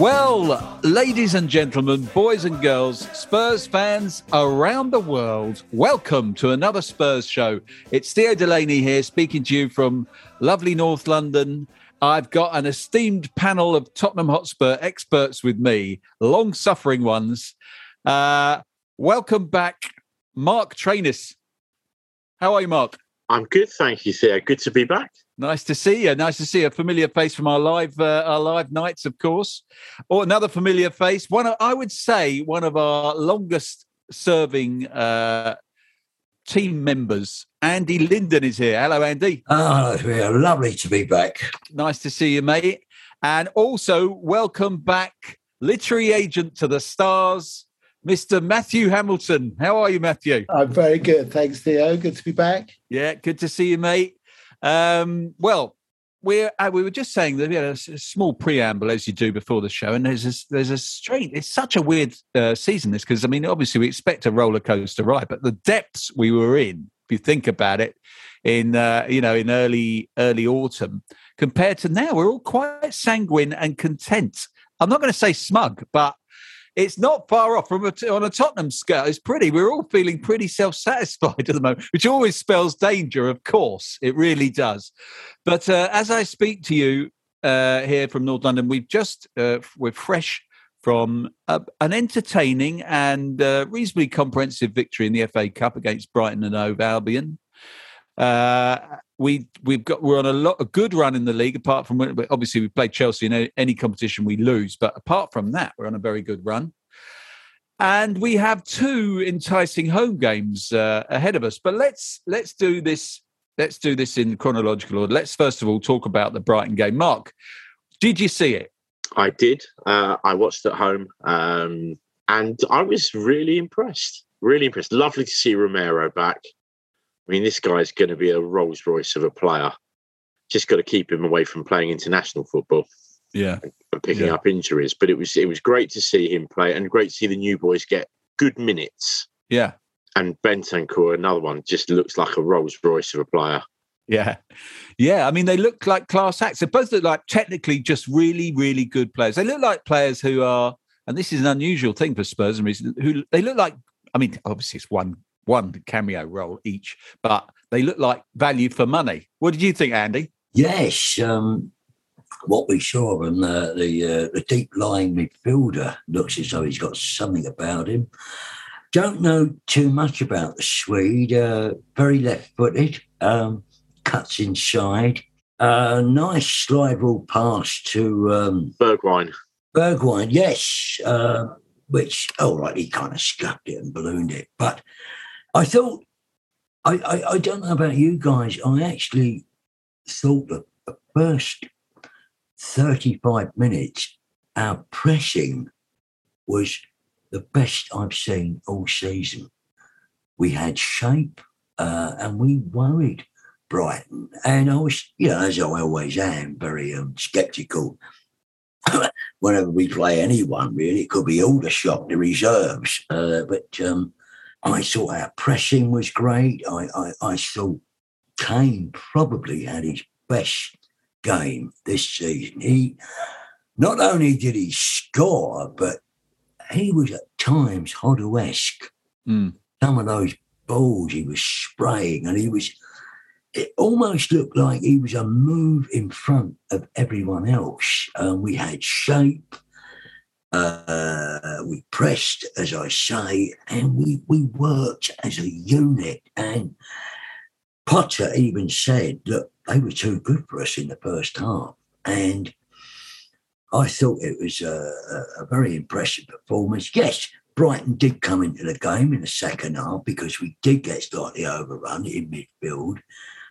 Well, ladies and gentlemen, boys and girls, Spurs fans around the world, welcome to another Spurs show. It's Theo Delaney here speaking to you from lovely North London. I've got an esteemed panel of Tottenham Hotspur experts with me, long suffering ones. Uh, welcome back, Marc Trainis. How are you, Mark? I'm good, thank you, Theo. Good to be back. Nice to see you. Nice to see a familiar face from our live uh, our live nights, of course. Or another familiar face. One, of, I would say, one of our longest serving uh, team members. Andy Linden is here. Hello, Andy. Oh, yeah, lovely to be back. Nice to see you, mate. And also, welcome back, literary agent to the stars, Mr. Matthew Hamilton. How are you, Matthew? I'm very good. Thanks, Theo. Good to be back. Yeah, good to see you, mate. Um, well, we're uh, we were just saying that we had a small preamble as you do before the show, and there's a, there's a strange. It's such a weird uh, season this because I mean, obviously we expect a roller coaster ride, but the depths we were in, if you think about it, in uh, you know in early early autumn compared to now, we're all quite sanguine and content. I'm not going to say smug, but it's not far off from a, on a Tottenham scale. It's pretty. We're all feeling pretty self-satisfied at the moment, which always spells danger. Of course, it really does. But uh, as I speak to you uh, here from North London, we've just uh, we're fresh from a, an entertaining and uh, reasonably comprehensive victory in the FA Cup against Brighton and Hove Albion. Uh, we we've got we're on a lot a good run in the league. Apart from when- obviously we played Chelsea in any, any competition we lose, but apart from that, we're on a very good run. And we have two enticing home games uh, ahead of us. But let's let's do this. Let's do this in chronological order. Let's first of all talk about the Brighton game. Mark, did you see it? I did. Uh, I watched at home, um, and I was really impressed. Really impressed. Lovely to see Romero back. I mean, this guy's going to be a Rolls Royce of a player. Just got to keep him away from playing international football Yeah, and picking Yeah. up injuries. But it was it was great to see him play, and great to see the new boys get good minutes. yeah, And Bentancur, another one, just looks like a Rolls Royce of a player. yeah, yeah. I mean, they look like class acts. They both look like technically just really, really good players. They look like players who are, and this is an unusual thing for Spurs and reason who they look like. I mean, obviously it's one one cameo role each, but they look like value for money. What did you think, Andy? Yes, um, what we saw on the the, uh, the deep lying midfielder looks as though he's got something about him. Don't know too much about the Swede. Uh, very left footed, um, cuts inside. Uh, nice slide rule pass to um, Bergwijn, Bergwijn, yes, uh, which, right, he kind of scuffed it and ballooned it. But I thought, I, I, I don't know about you guys, I actually thought that the first 35 minutes, our pressing was the best I've seen all season. We had shape uh, and we worried Brighton. And I was, you know, as I always am, very um, sceptical whenever we play anyone, really. It could be shock, the reserves. Uh, but um, I thought our pressing was great. I, I, I thought Kane probably had his best game this season. He not only did he score, but he was at times Hoddle-esque. Mm. Some of those balls he was spraying, and he was. It almost looked like he was a move in front of everyone else. Um, we had shape. Uh, we pressed, as I say, and we, we worked as a unit. And Potter even said, look, they were too good for us in the first half. And I thought it was a, a very impressive performance. Yes, Brighton did come into the game in the second half because we did get slightly overrun in midfield.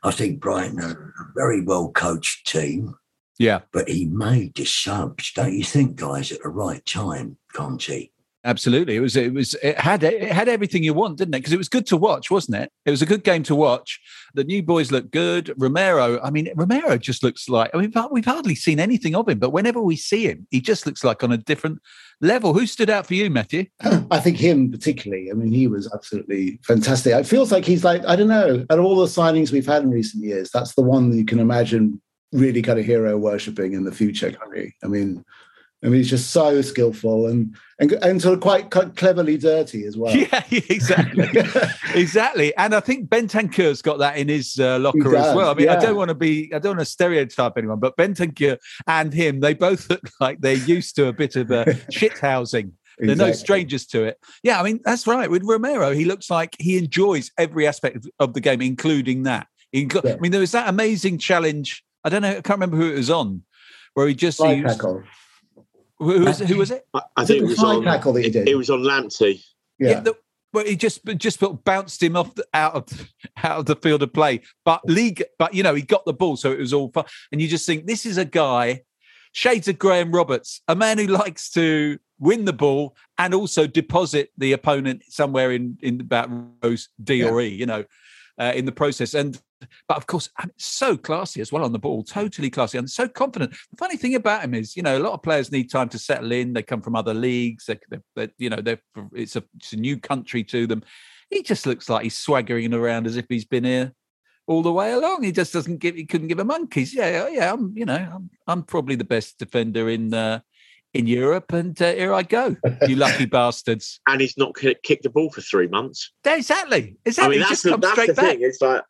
I think Brighton are a very well coached team, Yeah, but he made the subs, don't you think, guys, at the right time, can't Conte? Absolutely, it was. It was. It had. It had everything you want, didn't it? Because it was good to watch, wasn't it? It was a good game to watch. The new boys look good. Romero. I mean, Romero just looks like. I mean, we've hardly seen anything of him, but whenever we see him, he just looks like on a different level. Who stood out for you, Matthew? I think him particularly. I mean, he was absolutely fantastic. It feels like he's like I don't know. At all the signings we've had in recent years, that's the one that you can imagine really kind of hero worshipping in the future, can't you? I mean, I mean, he's just so skillful and and, and sort of quite, quite cleverly dirty as well. Yeah, exactly, exactly. And I think Bentancur's got that in his uh, locker as well. I mean, yeah. I don't want to be, I don't want to stereotype anyone, but Bentancur and him, they both look like they're used to a bit of a shit housing. They're exactly. no strangers to it. Yeah, I mean that's right. With Romero, he looks like he enjoys every aspect of the game, including that. Inclu- yeah. I mean, there was that amazing challenge. I don't know. I can't remember who it was on, where he just used, who was, who was it? I, I think it was on. Tackle that he did. It, it was on Lamptey. Yeah. yeah the, well, he just just bounced him off the, out of out of the field of play. But league, but you know, he got the ball, so it was all fun. And you just think this is a guy, shades of Graham Roberts, a man who likes to win the ball and also deposit the opponent somewhere in in about rows D yeah. or E. You know, uh, in the process. And but of course, I mean, so classy as well on the ball, totally classy and so confident. The funny thing about him is, you know, a lot of players need time to settle in. They come from other leagues. They, they, you know, they're it's a, it's a new country to them. He just looks like he's swaggering around as if he's been here all the way along. He just doesn't give. He couldn't give a monkeys. Yeah, yeah. I'm, you know, I'm, I'm probably the best defender in uh, in Europe, and uh, here I go, you lucky bastards. And he's not kicked the ball for three months. Exactly, exactly. I mean, that's, the, that's the thing. It's like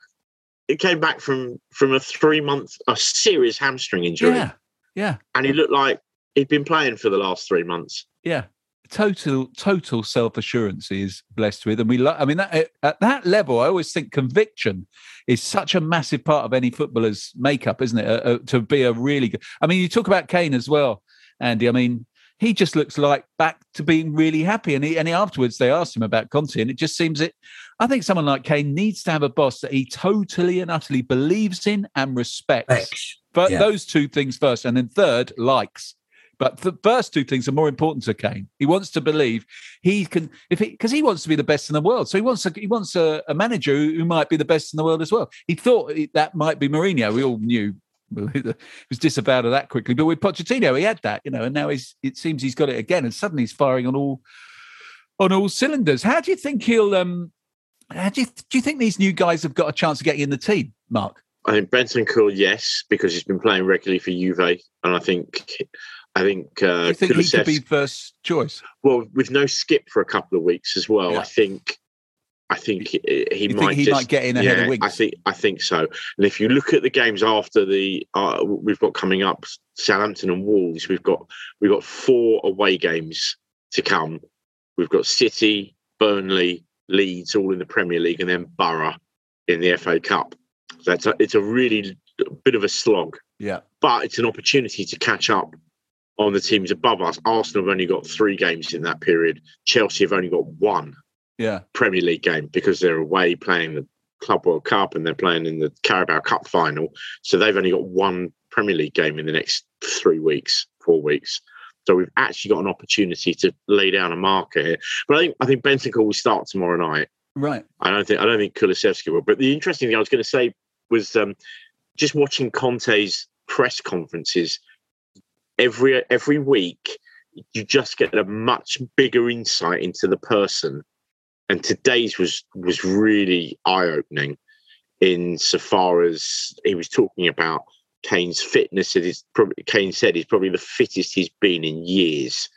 it came back from from a three month, a serious hamstring injury. Yeah, yeah. And he looked like he'd been playing for the last three months. Yeah, total total self assurance he is blessed with, and we. Lo- I mean, that, at that level, I always think conviction is such a massive part of any footballer's makeup, isn't it? Uh, uh, to be a really good. I mean, you talk about Kane as well. Andy. I mean, he just looks like back to being really happy. And he, and he, afterwards, they asked him about Conte, and it just seems it. I think someone like Kane needs to have a boss that he totally and utterly believes in and respects. But yeah. those two things first, and then third, likes. But the first two things are more important to Kane. He wants to believe he can, if he, because he wants to be the best in the world. So he wants a, he wants a, a manager who, who, might be the best in the world as well. He thought that might be Mourinho. We all knew he was disavowed of that quickly. But with Pochettino, he had that, you know, and now he's it seems he's got it again, and suddenly he's firing on all on all cylinders. How do you think he'll? um how do you do you think these new guys have got a chance of getting in the team, Mark? I think Bentancur, yes, because he's been playing regularly for Juve, and I think I think uh, you think he could be first choice. Well, with no Skipp for a couple of weeks as well, yeah. I think I think he, he might he just, might get in ahead yeah, of Winks. I think I think so. And if you look at the games after the uh, we've got coming up, Southampton and Wolves, we've got we've got four away games to come. We've got City, Burnley, Leeds, all in the Premier League, and then Boro in the FA Cup. So it's a, it's a really bit of a slog. Yeah, but it's an opportunity to catch up on the teams above us. Arsenal have only got three games in that period. Chelsea have only got one yeah. Premier League game because they're away playing the Club World Cup and they're playing in the Carabao Cup final. So they've only got one Premier League game in the next three weeks, four weeks. So we've actually got an opportunity to lay down a marker here. But I think I think Bentancur will start tomorrow night. Right. I don't think I don't think Kulusevski will. But the interesting thing I was going to say was um, just watching Conte's press conferences every every week. You just get a much bigger insight into the person and today's was was really eye opening in so far as he was talking about Kane's fitness. It is probably Kane said he's probably the fittest he's been in years,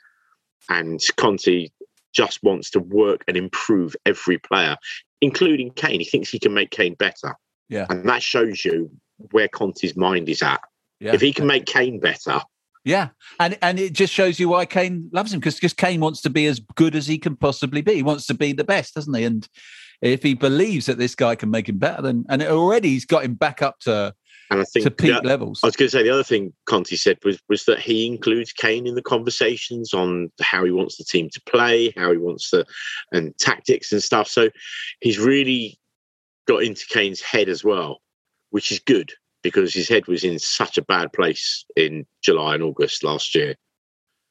and Conte just wants to work and improve every player, including Kane. He thinks he can make Kane better. Yeah, and that shows you where Conte's mind is at. Yeah. If he can make Kane better, yeah, and and it just shows you why Kane loves him because because Kane wants to be as good as he can possibly be. He wants to be the best, doesn't he? And if he believes that this guy can make him better, then and already he's got him back up to and I think to peak levels. I was going to say the other thing Conte said was was that he includes Kane in the conversations on how he wants the team to play, how he wants the and tactics and stuff. So he's really got into Kane's head as well, which is good because his head was in such a bad place in July and August last year.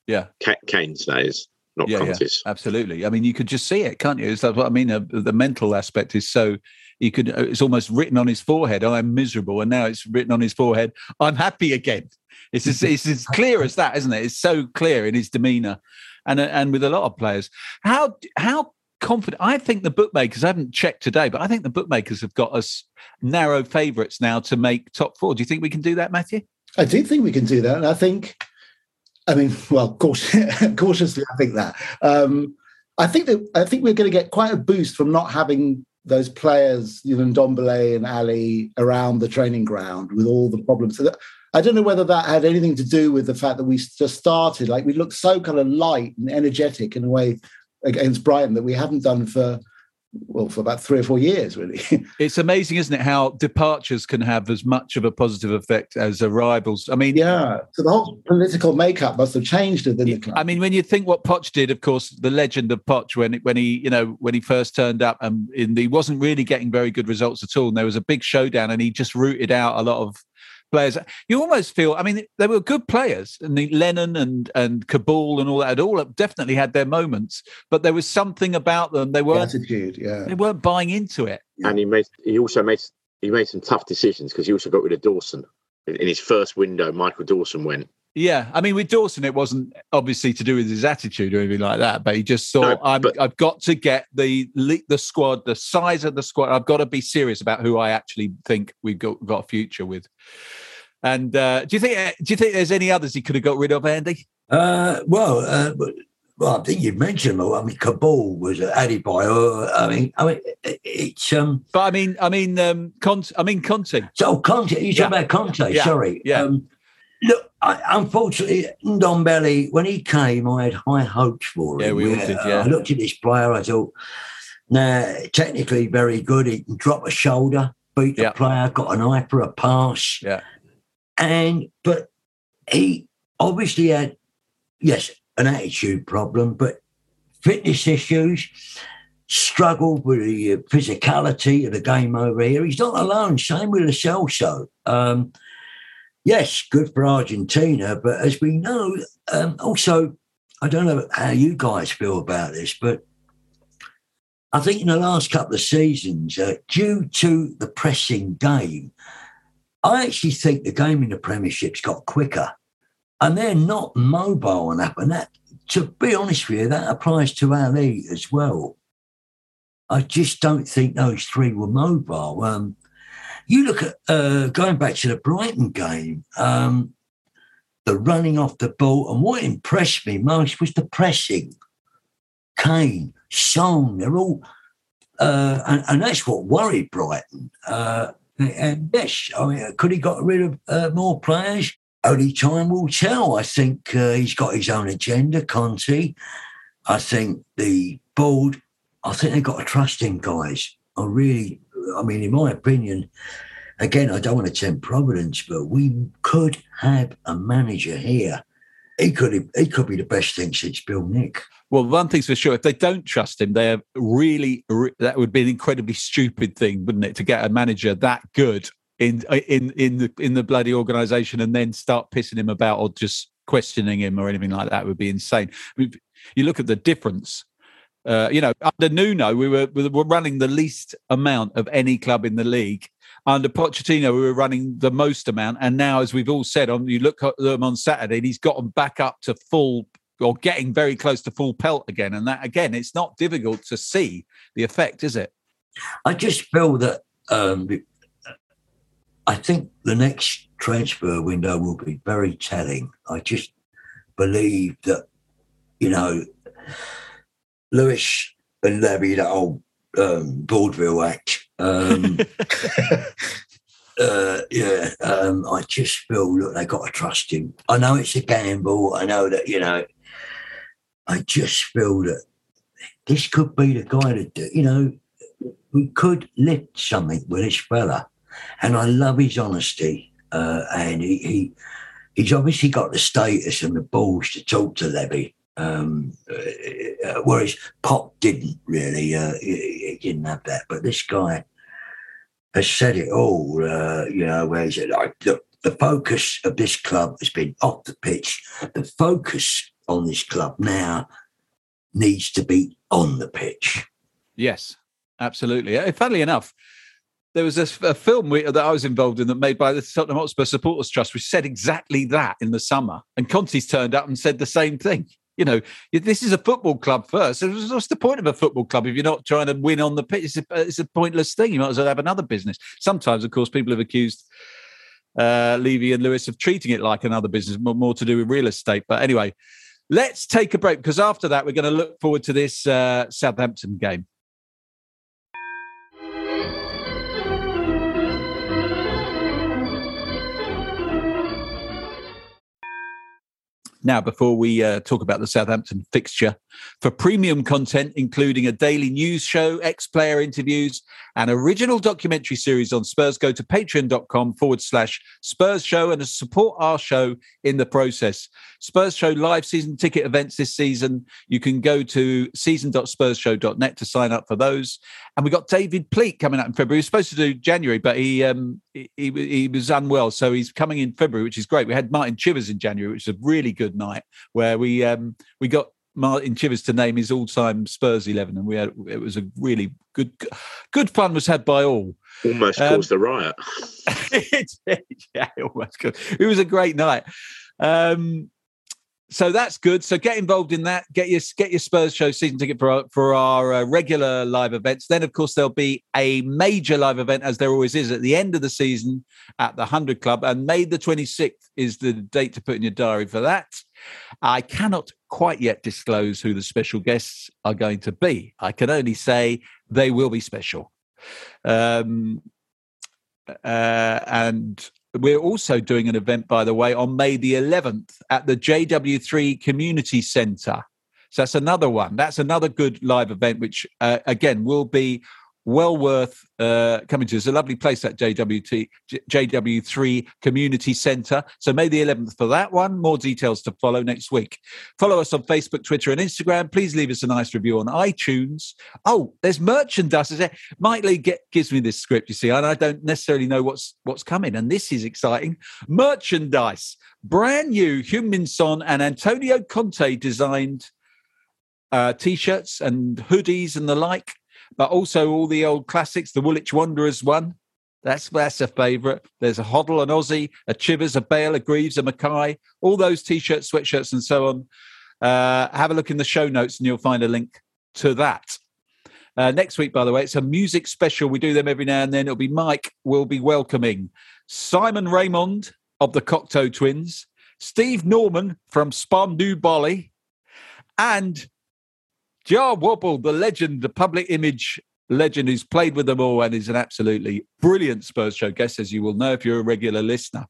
Yeah, Kane's that is, not yeah, Conte's. yeah, absolutely. I mean, you could just see it, can't you? Is that what I mean? Uh, the mental aspect is so you could. Uh, it's almost written on his forehead. I'm miserable, and now it's written on his forehead. I'm happy again. It's as, it's as clear as that, isn't it? It's so clear in his demeanour, and uh, and with a lot of players. How how confident? I think the bookmakers I haven't checked today, but I think the bookmakers have got us narrow favourites now to make top four. Do you think we can do that, Matthew? I do think we can do that, and I think I mean, well, cautiously, I think that. Um, I think that I think we're going to get quite a boost from not having those players, you know, Ndombele and Alli around the training ground with all the problems. So that, I don't know whether that had anything to do with the fact that we just started, like we looked so kind of light and energetic in a way against Brighton that we haven't done for well for about three or four years really. It's amazing isn't it how departures can have as much of a positive effect as arrivals. I mean yeah. So the whole political makeup must have changed within the club. I mean when you think what poch did of course the legend of poch when when he you know when he first turned up and in the, he wasn't really getting very good results at all. And there was a big showdown and he just rooted out a lot of players. You almost feel, I mean, they were good players, and the Lennon and and Kaboul and all that had all definitely had their moments, but there was something about them. They weren't attitude, yeah. They weren't buying into it. And he made he also made he made some tough decisions because he also got rid of Dawson in his first window. Michael Dawson went. Yeah, I mean, with Dawson, it wasn't obviously to do with his attitude or anything like that, but he just thought, no, I'm, I've got to get the the squad, the size of the squad. I've got to be serious about who I actually think we've got, got a future with. And uh, do you think uh, do you think there's any others he could have got rid of, Andy? Uh, well, uh, well, I think you mentioned them. I mean, Kaboul was added by. Uh, I mean, I mean, it's. Um, but I mean, I mean, um, Conte. I mean, Conte. So Conte. You talking about Conte? Yeah. Sorry. Yeah. Um, look, I, unfortunately, Ndombele, when he came, I had high hopes for him. Yeah, we all did. Yeah. I looked at this player. I thought, nah, technically very good. He can drop a shoulder, beat the yeah. player, got an eye for a pass. Yeah. And but he obviously had yes an attitude problem, but fitness issues. Struggled with the physicality of the game over here. He's not alone. Same with Lo Celso. Um, yes, good for Argentina, but as we know, um, also I don't know how you guys feel about this, but I think in the last couple of seasons, uh, due to the pressing game, I actually think the game in the Premiership's got quicker, and they're not mobile enough. And that, to be honest with you, that applies to Alli as well. I just don't think those three were mobile. Um, you look at uh, going back to the Brighton game, um, the running off the ball, and what impressed me most was the pressing. Kane, Son, they're all, uh, and, and, that's what worried Brighton. Uh, and yes, I mean, could he got rid of uh, more players? Only time will tell. I think uh, he's got his own agenda, Conte. I think the board, I think they've got to trust him, guys. I really, I mean, in my opinion, again, I don't want to tempt Providence, but we could have a manager here. He could, he could be the best thing since Bill Nick. Well, one thing's for sure: if they don't trust him, they are really that would be an incredibly stupid thing, wouldn't it, to get a manager that good in in in the in the bloody organisation and then start pissing him about or just questioning him or anything like that would be insane. I mean, you look at the difference. Uh, you know, under Nuno, we were we were running the least amount of any club in the league. Under Pochettino, we were running the most amount, and now, as we've all said, on you look at them on Saturday, and he's got them back up to full or getting very close to full pelt again. And that again, it's not difficult to see the effect, is it? I just feel that um, I think the next transfer window will be very telling. I just believe that, you know, Lewis and Levy, that old um, vaudeville act. Um, uh, yeah, um, I just feel that they got to trust him. I know it's a gamble. I know that you know I just feel that this could be the guy to do, you know, we could lift something with this fella. And I love his honesty. Uh, and he, he he's obviously got the status and the balls to talk to Levy. Um, uh, uh whereas Poch didn't really, uh, he, didn't have that. But this guy has said it all, uh, you know, where he said, like, look, the focus of this club has been off the pitch. The focus on this club now needs to be on the pitch. Yes, absolutely. Uh, Funnily enough, there was a, a film we, that I was involved in that made by the Tottenham Hotspur Supporters Trust, which said exactly that in the summer. And Conte's turned up and said the same thing. You know, this is a football club first. What's the point of a football club if you're not trying to win on the pitch? It's a, it's a pointless thing. You might as well have another business. Sometimes, of course, people have accused uh, Levy and Lewis of treating it like another business, more, to do with real estate. But anyway, let's take a break because after that, we're going to look forward to this uh, Southampton game. Now, before we uh, talk about the Southampton fixture, for premium content, including a daily news show, ex player interviews, and original documentary series on Spurs, go to patreon.com forward slash Spurs show and support our show in the process. Spurs show live season ticket events this season. You can go to season.spursshow.net to sign up for those. And we got David Pleat coming up in February. He was supposed to do January, but he, um, he, he was unwell. So he's coming in February, which is great. We had Martin Chivers in January, which is a really good night where we um, we got Martin Chivers to name his all-time Spurs eleven, and we had it was a really good good fun was had by all. Almost um, caused a riot. it, yeah, it almost caused. It was a great night. Um, so that's good. So get involved in that. Get your get your Spurs show season ticket for our, for our uh, regular live events. Then, of course, there'll be a major live event, as there always is, at the end of the season at the Hundred Club, and May the twenty sixth is the date to put in your diary for that. I cannot quite yet disclose who the special guests are going to be. I can only say they will be special. Um, uh, and we're also doing an event, by the way, on May the 11th at the JW3 Community Centre. So that's another one. That's another good live event, which uh, again will be well worth uh, coming to. It's a lovely place, that JWT, JW3 Community Centre. So May the 11th for that one. More details to follow next week. Follow us on Facebook, Twitter, and Instagram. Please leave us a nice review on iTunes. Oh, there's merchandise. Mike Leigh get, gives me this script, you see, and I don't necessarily know what's what's coming. And this is exciting. Merchandise. Brand new Heung-min Son and Antonio Conte designed uh, t-shirts and hoodies and the like but also all the old classics. The Woolwich Wanderers one, that's that's a favourite. There's a Hoddle, an Ossie, a Chivers, a Bale, a Greaves, a Mackay, all those t-shirts, sweatshirts, and so on. Uh, have a look in the show notes, and you'll find a link to that. Uh, next week, by the way, it's a music special. We do them every now and then. It'll be Mike will be welcoming Simon Raymonde of the Cocteau Twins, Steve Norman from Spandau Ballet, and Jah Wobble, the legend, the public image legend who's played with them all and is an absolutely brilliant Spurs show guest, as you will know if you're a regular listener.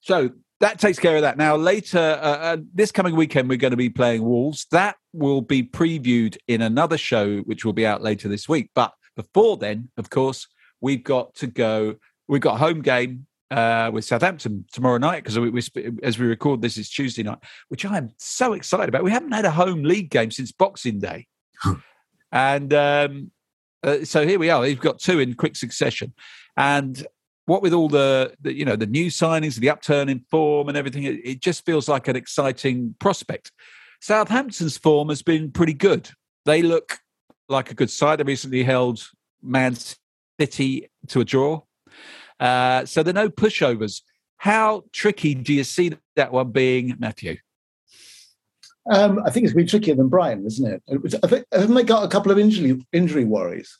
So that takes care of that. Now, later, uh, uh, this coming weekend, we're going to be playing Wolves. That will be previewed in another show, which will be out later this week. But before then, of course, we've got to go. We've got home game uh, with Southampton tomorrow night because we, we, as we record this is Tuesday night, which I am so excited about. We haven't had a home league game since Boxing Day, and um, uh, so here we are. We've got two in quick succession, and what with all the, the you know the new signings, the upturn in form, and everything, it, it just feels like an exciting prospect. Southampton's form has been pretty good. They look like a good side. They recently held Man City to a draw uh, so there are no pushovers. How tricky do you see that one being, Matthew? Um, I think it's been trickier than Brighton, isn't it? I think, haven't they got a couple of injury injury worries?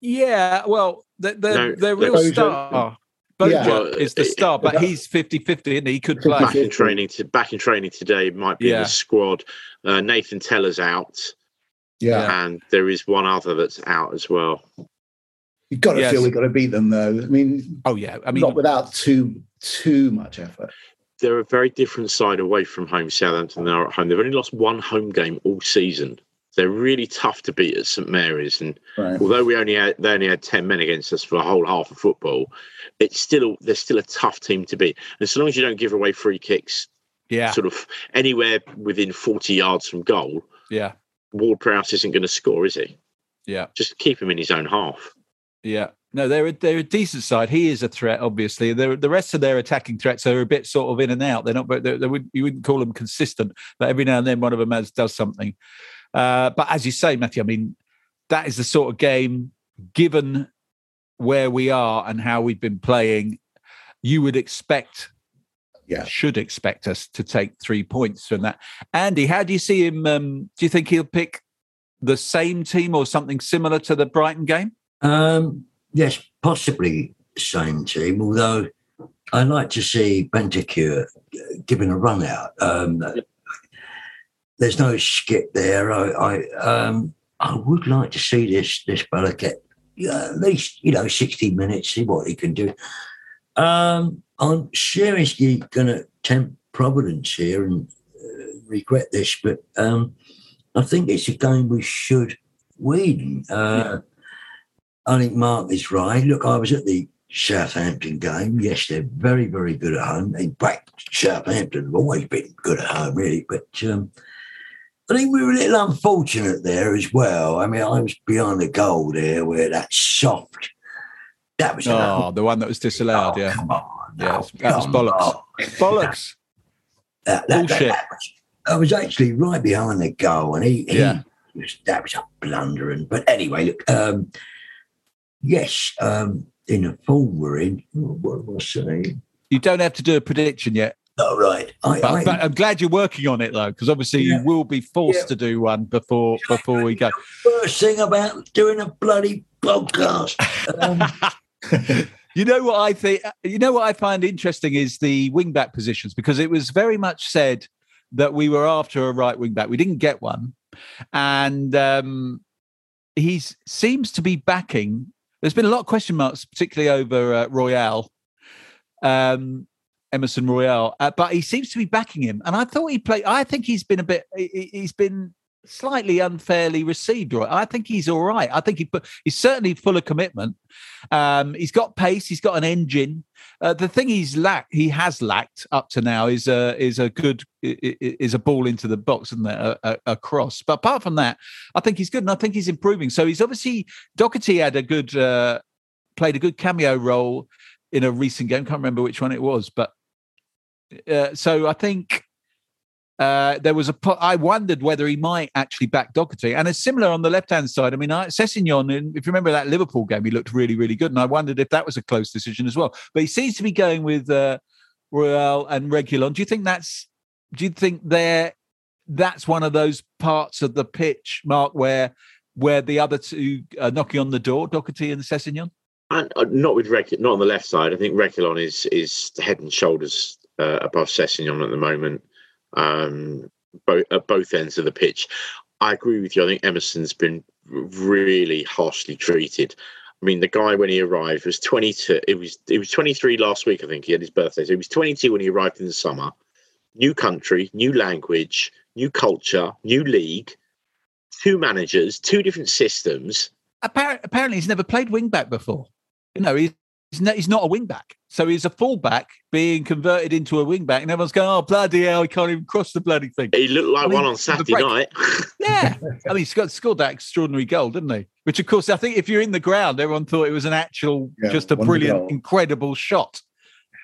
Yeah, well, the, the, no, the real Broja, star Broja yeah. is the star, but he's 50-50, and he? he could play. Back in training, to, back in training today, might be yeah. in the squad. Uh, Nathan Tella's out. Yeah, and there is one other that's out as well. You've got to yes. feel we've got to beat them, though. I mean, oh yeah, I mean, not without too too much effort. They're a very different side away from home. Southampton they are at home. They've only lost one home game all season. They're really tough to beat at St Mary's, and right. although we only had they only had ten men against us for a whole half of football, it's still they're still a tough team to beat. And so long as you don't give away free kicks, yeah, sort of anywhere within forty yards from goal, yeah, Ward Prowse isn't going to score, is he? Yeah, just keep him in his own half. Yeah. No, they're a, they're a decent side. He is a threat, obviously. They're, the rest of their attacking threats are a bit sort of in and out. They're not, but they would, you wouldn't call them consistent. But every now and then, one of them has does something. Uh, but as you say, Matthew, I mean, that is the sort of game, given where we are and how we've been playing, you would expect, Yeah. should expect us to take three points from that. Andy, how do you see him? Um, do you think he'll pick the same team or something similar to the Brighton game? Um, yes, possibly same team, although I like to see Bentancur given a run out. Um, there's no Skipp there. I, I, um, I would like to see this this fella get yeah, at least you know 60 minutes, see what he can do. Um, I'm seriously going to tempt Providence here and uh, regret this, but um, I think it's a game we should win. Uh, I think Mark is right. Look, I was at the Southampton game. Yes, they're very, very good at home. In fact, Southampton have always been good at home, really. But um, I think we were a little unfortunate there as well. I mean, I was behind the goal there where that soft. That was Oh, the one that was disallowed. Oh, yeah, Come on. Yeah, that was bollocks. on. bollocks. That, that, that, Bullshit. that was, I was actually right behind the goal, and he, he Yeah. was, that was a blunder. And but anyway, look, um, yes, um, in a form we're in, what was I saying? You don't have to do a prediction yet, Oh, right. I, but, I, but I'm glad you're working on it though, because obviously Yeah. you will be forced Yeah. to do one before before we go. first thing about doing a bloody podcast. Um, You know what I think? You know what I find interesting is the wing back positions because it was very much said that we were after a right wing back. We didn't get one, and um, he seems to be backing. There's been a lot of question marks, particularly over uh, Royal, um, Emerson Royal, uh, but he seems to be backing him. And I thought he played. I think he's been a bit. he- He's been slightly unfairly received. Right, I think he's all right. I think he put. He's certainly full of commitment. Um, he's got pace. He's got an engine. Uh, the thing he's lacked, he has lacked up to now, is a is a good is a ball into the box, there? A, a, a cross. But apart from that, I think he's good, and I think he's improving. So he's obviously Doherty had a good uh, played a good cameo role in a recent game. Can't remember which one it was, but uh, so I think. Uh, there was a. po- I wondered whether he might actually back Doherty, and it's similar on the left-hand side. I mean, I, Sessegnon, in- if you remember that Liverpool game, he looked really, really good, and I wondered if that was a close decision as well. But he seems to be going with uh, Royal and Reguilon. Do you think that's? Do you think they're? That's one of those parts of the pitch, Mark, where where the other two are knocking on the door, Doherty and Sessegnon. And not with Rec, not on the left side. I think Reguilon is is head and shoulders uh, above Sessegnon at the moment, um, both at both ends of the pitch. I agree with you. I think Emerson's been really harshly treated. I mean, the guy when he arrived was 22. It was it was 23 last week. I think he had his birthday. So he was 22 when he arrived in the summer. New country, new language, new culture, new league, two managers, two different systems. Appar- apparently, he's never played wing back before. You know, he's he's not, he's not a wing back, so he's a fullback being converted into a wing back, and everyone's going, "Oh bloody hell, he can't even cross the bloody thing." He looked like I mean, one on Saturday night. Yeah, I mean, he scored, scored that extraordinary goal, didn't he? Which, of course, I think if you're in the ground, everyone thought it was an actual, Yeah, just a brilliant, goal. incredible shot.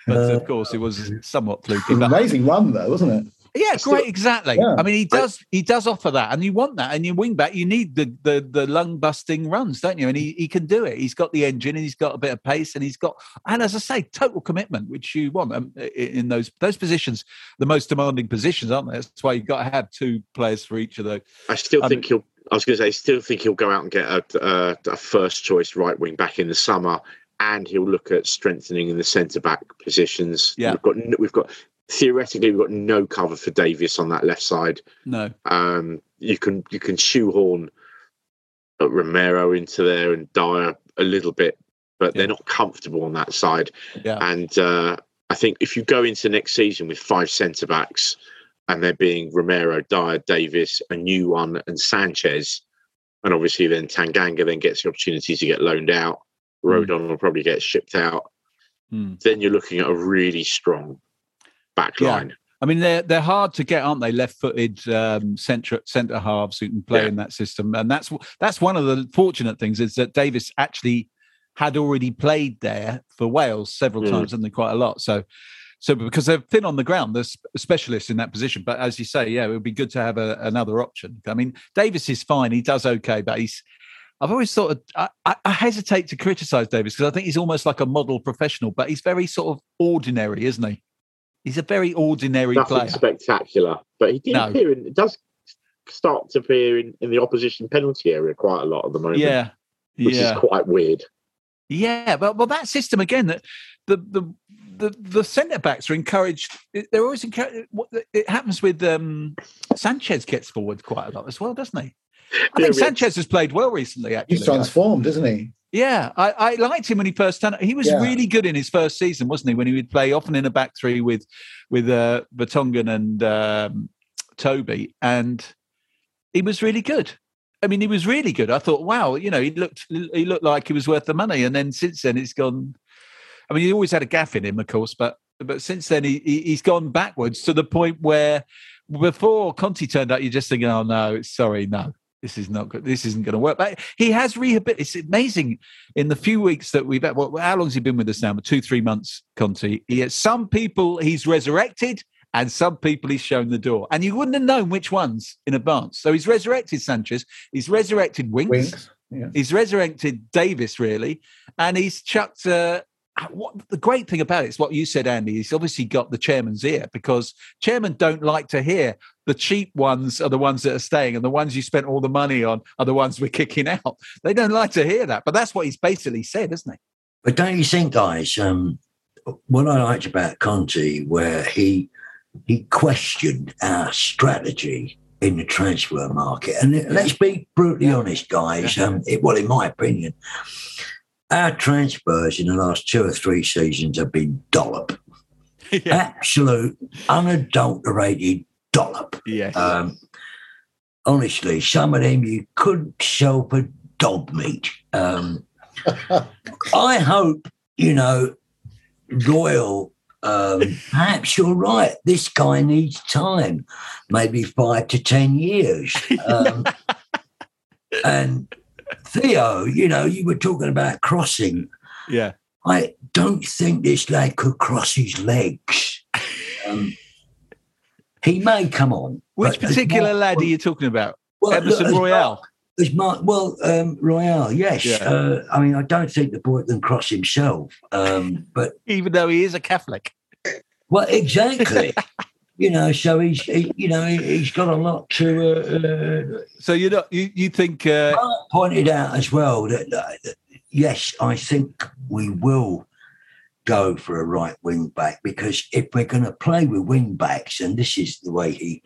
But Uh, of course, it was somewhat fluky. was an But amazing run, though, wasn't it? Yeah, Still- great, exactly. Yeah. I mean, he does he does offer that, and you want that, and your wing back, you need the the the lung busting runs, don't you? And he he can do it. He's got the engine, and he's got a bit of pace, and he's got, and as I say, total commitment, which you want um, in those those positions, the most demanding positions, aren't they? That's why you've got to have two players for each of those. I still Um, think he'll. I was going to say, I still think he'll go out and get a, a, a first choice right wing back in the summer, and he'll look at strengthening in the centre back positions. Yeah. we've got we've got theoretically we've got no cover for Davies on that left side. No, Um, you can you can shoehorn uh, Romero into there and Dier a little bit, but Yeah. they're not comfortable on that side. Yeah. And uh, I think if you go into next season with five centre backs and there being Romero, Dier, Davies, a new one, and Sanchez, and obviously then Tanganga then gets the opportunity to get loaned out. Rodon will probably get shipped out. Hmm. Then you're looking at a really strong back Yeah. I mean they're they're hard to get, aren't they? Left-footed um, centre centre halves who can play Yeah. in that system, and that's that's one of the fortunate things is that Davies actually had already played there for Wales several Mm. times, and they quite a lot. So So because they're thin on the ground, they're specialists in that position. But as you say, yeah, it would be good to have a, another option. I mean, Davies is fine; he does okay, but he's. I've always thought of, I, I, I hesitate to criticise Davies because I think he's almost like a model professional, but he's very sort of ordinary, isn't he? He's a very ordinary Nothing player. spectacular, but he did No. appear in. It does start to appear in, in the opposition penalty area quite a lot at the moment. Yeah, which yeah. is quite weird. Yeah, but well, that system again, that the the the, the centre backs are encouraged. They're always encouraged. What it happens with um, Sanchez gets forward quite a lot as well, doesn't he? I Yeah, think Sanchez has played well recently. Actually, He's transformed, isn't he? yeah, I, I liked him when he first turned. He was Yeah. really good in his first season, wasn't he? When he would play often in a back three with with uh, Vertonghen and um, Toby, and he was really good. I mean, he was really good. I thought, wow, you know, he looked he looked like he was worth the money. And then since then, it's gone. I mean, he always had a gaff in him, of course, but but since then, he, he he's gone backwards to the point where before Conte turned up, you're just thinking, oh no, sorry, no, this is not good. This isn't going to work. But he has rehabilitated. It's amazing in the few weeks that we've had. Well, how long's he been with us now? Two, three months, Conte. He has some people he's resurrected and some people he's shown the door. And you wouldn't have known which ones in advance. So he's resurrected Sanchez, he's resurrected Winks, Winks. Yeah. he's resurrected Davies, really, and he's chucked. Uh, what the great thing about it is what you said, Andy. He's obviously got the chairman's ear because chairmen don't like to hear the cheap ones are the ones that are staying, and the ones you spent all the money on are the ones we're kicking out. They don't like to hear that, but that's what he's basically said, isn't he? But don't you think, guys? Um, what I liked about Conte, where he he questioned our strategy in the transfer market, and let's be brutally honest, guys. Um, it, well, in my opinion, our transfers in the last two or three seasons have been dollop, absolute, unadulterated dollop. Yes. Um, honestly, some of them you couldn't sell for dog meat. Um, I hope, you know, Royal, um, perhaps you're right. This guy needs time, maybe five to 10 years. Um, and Theo, you know, you were talking about crossing. yeah. I don't think this lad could cross his legs. Um, he may come on. Which particular Mark- lad are you talking about? well, Emerson look, Royal. As Mark, well, um, Royal, yes. Yeah. Uh, I mean, I don't think the boy can cross himself, um, but Even though he is a Catholic. well, exactly. you know, so he's, he, you know, he, he's got a lot to. Uh, uh, So you know, you you think uh, pointed out as well that, that, that yes, I think we will go for a right wing back because if we're going to play with wing backs, and this is the way he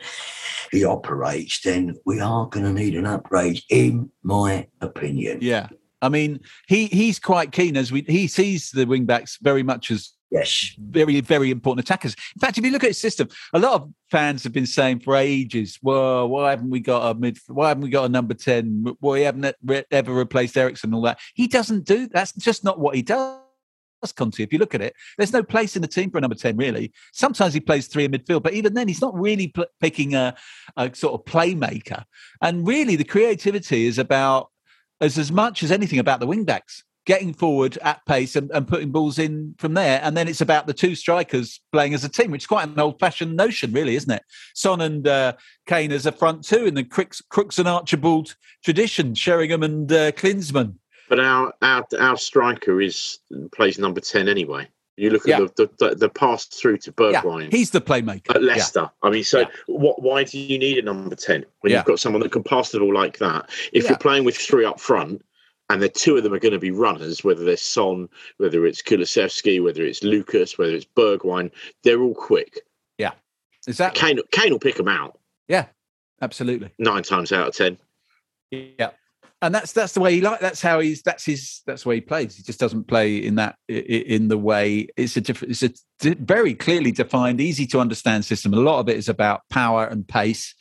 he operates, then we are going to need an upgrade, in my opinion. yeah. I mean, he he's quite keen as we he sees the wing backs very much as Yes, very, very important attackers. In fact, if you look at his system, a lot of fans have been saying for ages, "Well, why haven't we got a mid? Why haven't we got a number ten? Why haven't re- ever replaced Eriksen and all that?" He doesn't do. That's just not what he does. Conte, if you look at it, there's no place in the team for a number 10, really. Sometimes he plays three in midfield, but even then, he's not really pl- picking a, a sort of playmaker. And really, the creativity is about, as, as much as anything, about the wing backs getting forward at pace and, and putting balls in from there. And then it's about the two strikers playing as a team, which is quite an old fashioned notion, really, isn't it? Son and uh, Kane as a front two in the Crooks, Crooks and Archibald tradition, Sheringham and uh, Klinsmann. But our our our striker is plays number ten anyway. You look at Yeah. the, the the pass through to Yeah, Bergwijn he's the playmaker. at Yeah. Leicester. I mean, so Yeah. what? Why do you need a number ten when Yeah. you've got someone that can pass the ball like that? If Yeah. you're playing with three up front. And the two of them are going to be runners, whether they're Son, whether it's Kulusevski, whether it's Lucas, whether it's Bergwijn, they're all quick. Yeah, exactly. Kane, Kane will pick them out Yeah, absolutely. nine times out of ten. Yeah, and that's that's the way he like. That's how he's. That's his. That's the way he plays. He just doesn't play in that in the way. It's a different. It's a very clearly defined, easy to understand system. A lot of it is about power and pace,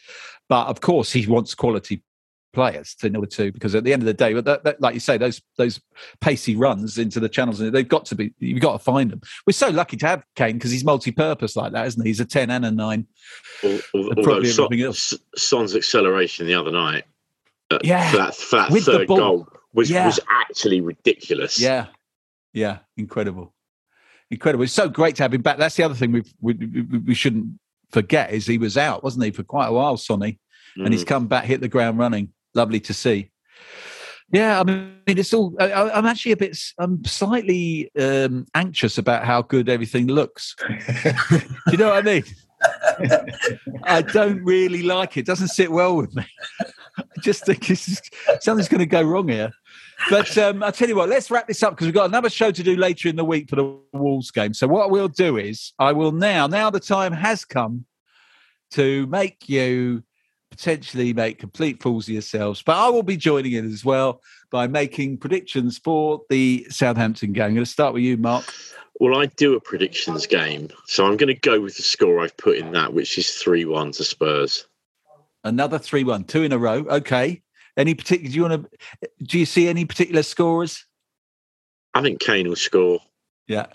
but of course he wants quality players to in order to because at the end of the day, but that, that, like you say, those those pacey runs into the channels, they've got to be. You've got to find them. We're so lucky to have Kane because he's multi-purpose like that, isn't he? He's a ten and a nine. Al- al- And Although Son, everything else. S- Son's acceleration the other night, uh, Yeah, for that, for that with third goal was Yeah. was actually ridiculous. Yeah, yeah, incredible, incredible. It's so great to have him back. That's the other thing we've, we, we, we shouldn't forget is he was out, wasn't he, for quite a while, Sonny, mm. and he's mm. come back, hit the ground running. Lovely to see. Yeah, I mean, it's all. I, am actually a bit. I'm slightly um, anxious about how good everything looks. Do you know what I mean? I don't really like it. it. Doesn't sit well with me. I just think something's going to go wrong here. But um, I'll tell you what, let's wrap this up because we've got another show to do later in the week for the Wolves game. So what we'll do is I will now, now the time has come to make you potentially make complete fools of yourselves. But I will be joining in as well by making predictions for the Southampton game. I'm going to start with you, Marc. Well, I do a predictions game, so I'm going to go with the score I've put in that, which is 3 1 to Spurs. Another 3 1, two in a row. Okay. Any particular, do you want to, do you see any particular scorers? I think Kane will score. Yeah.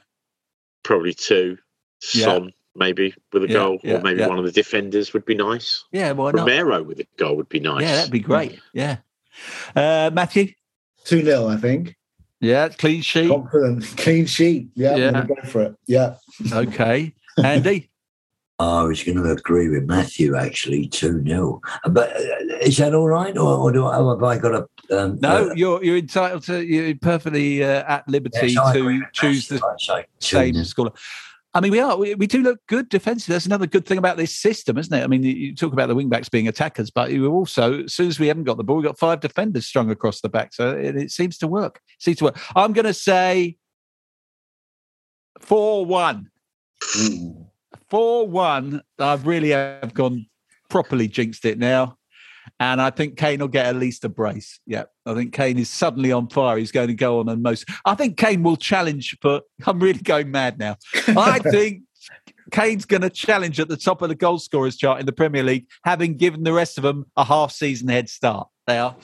Probably two. Son, yeah. Maybe with a yeah, goal, yeah, or maybe one of the defenders would be nice. Yeah, why not? Romero with a goal would be nice. Yeah, that'd be great. Yeah. Uh, Matthew? 2 0, I think. Yeah, clean sheet. Confident, clean sheet. Yeah, yeah. go for it. Yeah. Okay. Andy? I was going to agree with Matthew actually, 2 0. But uh, is that all right? Or, or do I, have I got a. Um, no, uh, you're you're entitled to, you're perfectly uh, at liberty yes, to choose the same score. I mean, we are. We, we do look good defensively. That's another good thing about this system, isn't it? I mean, you talk about the wingbacks being attackers, but you also, as soon as we haven't got the ball, we've got five defenders strung across the back. So it, it seems to work. It seems to work. I'm going to say 4 1. 4 1. I really have gone properly jinxed it now. And I think Kane will get at least a brace. Yeah. I think Kane is suddenly on fire. He's going to go on and most. I think Kane will challenge for. I'm really going mad now. I think Kane's going to challenge at the top of the goal scorers chart in the Premier League, having given the rest of them a half season head start. They are.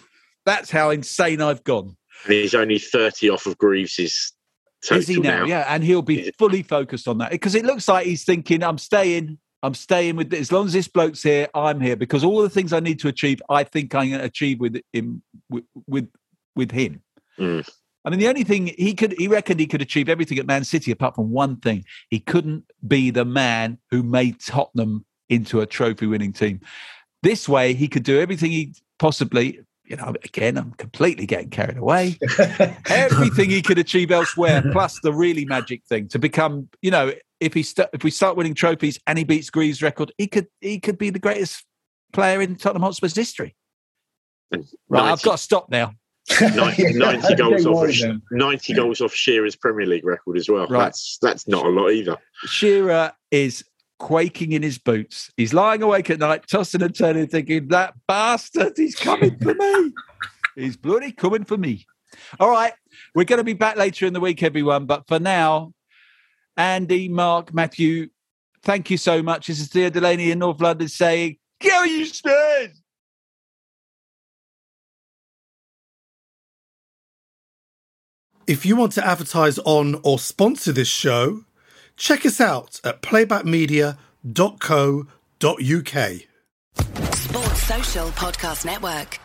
That's how insane I've gone. And he's only 30 off of Greaves' Is he now? now? Yeah, and he'll be fully focused on that because it looks like he's thinking, "I'm staying. I'm staying with as long as this bloke's here, I'm here because all the things I need to achieve, I think I can achieve with him with with, with him. Mm. I mean, the only thing he could, he reckoned he could achieve everything at Man City apart from one thing. He couldn't be the man who made Tottenham into a trophy winning team. This way, he could do everything he possibly, you know, again, I'm completely getting carried away. everything he could achieve elsewhere, plus the really magic thing to become, you know, if he st- if we start winning trophies and he beats Greaves' record, he could he could be the greatest player in Tottenham Hotspur's history. Right, 90, I've got to stop now. 90, 90 goals off of, 90 goals off Shearer's Premier League record as well. Right. That's that's not a lot either. Shearer is quaking in his boots. He's lying awake at night, tossing and turning, thinking, that bastard, he's coming for me. he's bloody coming for me. All right. We're going to be back later in the week, everyone. But for now, Andy, Marc, Matthew, thank you so much. This is Theo Delaney in North London saying, Go you Spurs! If you want to advertise on or sponsor this show, check us out at playbackmedia.co.uk. Sports Social Podcast Network.